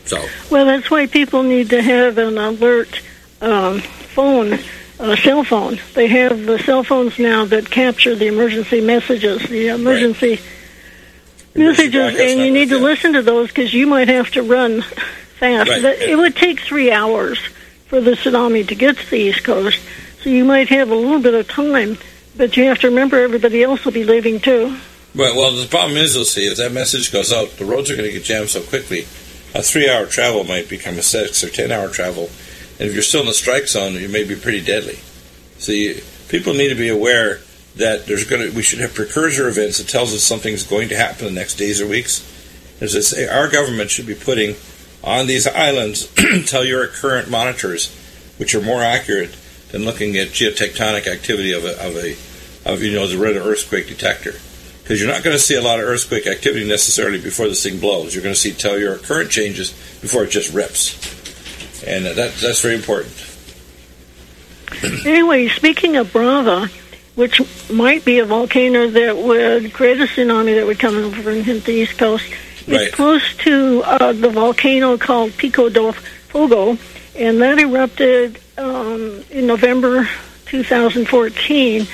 So. Well, that's why people need to have an alert um, phone, a cell phone. They have the cell phones now that capture the emergency messages, the emergency Right. Messages, and you need to listen to those because you might have to run fast. Right. It would take three hours for the tsunami to get to the East Coast, so you might have a little bit of time, but you have to remember everybody else will be leaving too. Well, well, the problem is, you'll see, if that message goes out, the roads are going to get jammed so quickly. A three-hour travel might become a six or ten-hour travel, and if you're still in the strike zone, you may be pretty deadly. So, you, people need to be aware that there's going to we should have precursor events that tells us something's going to happen in the next days or weeks. As I say, our government should be putting on these islands [CLEARS THROAT] telluric current monitors, which are more accurate than looking at geotectonic activity of a, of a of you know the red earthquake detector because you're not going to see a lot of earthquake activity necessarily before this thing blows. You're going to see telluric current changes before it just rips, and that that's very important. Anyway, speaking of Brava, which might be a volcano that would create a tsunami that would come over and hit the East Coast, Right. it's close to uh, the volcano called Pico do Fogo, and that erupted um, in November 2014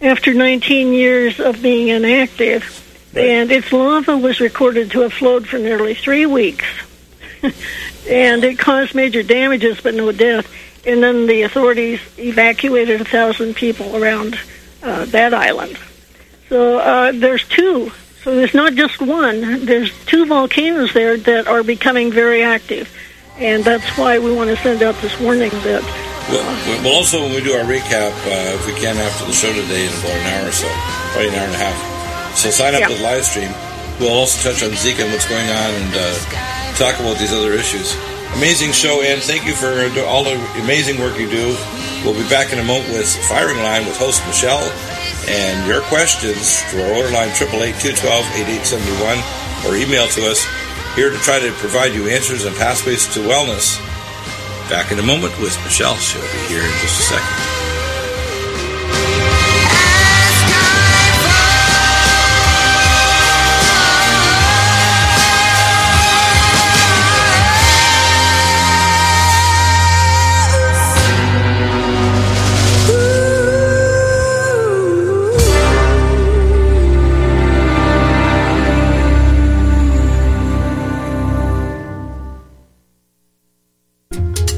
after 19 years of being inactive. And its lava was recorded to have flowed for nearly three weeks. [LAUGHS] and it caused major damages but no death. And then the authorities evacuated a thousand people around uh, that island. So uh, there's two. So there's not just one. There's two volcanoes there that are becoming very active, and that's why we want to send out this warning that We'll, we'll also, when we do our recap, uh, if we can, after the show today in about an hour or so, probably an hour and a half. So sign up Yeah. to the live stream. We'll also touch on Zika and what's going on and uh, talk about these other issues. Amazing show, and thank you for all the amazing work you do. We'll be back in a moment with Firing Line with host Michelle and your questions to our order line 888-212-8871 or email to us here to try to provide you answers and pathways to wellness. Back in a moment with Michelle. She'll be here in just a second.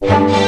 Thank you.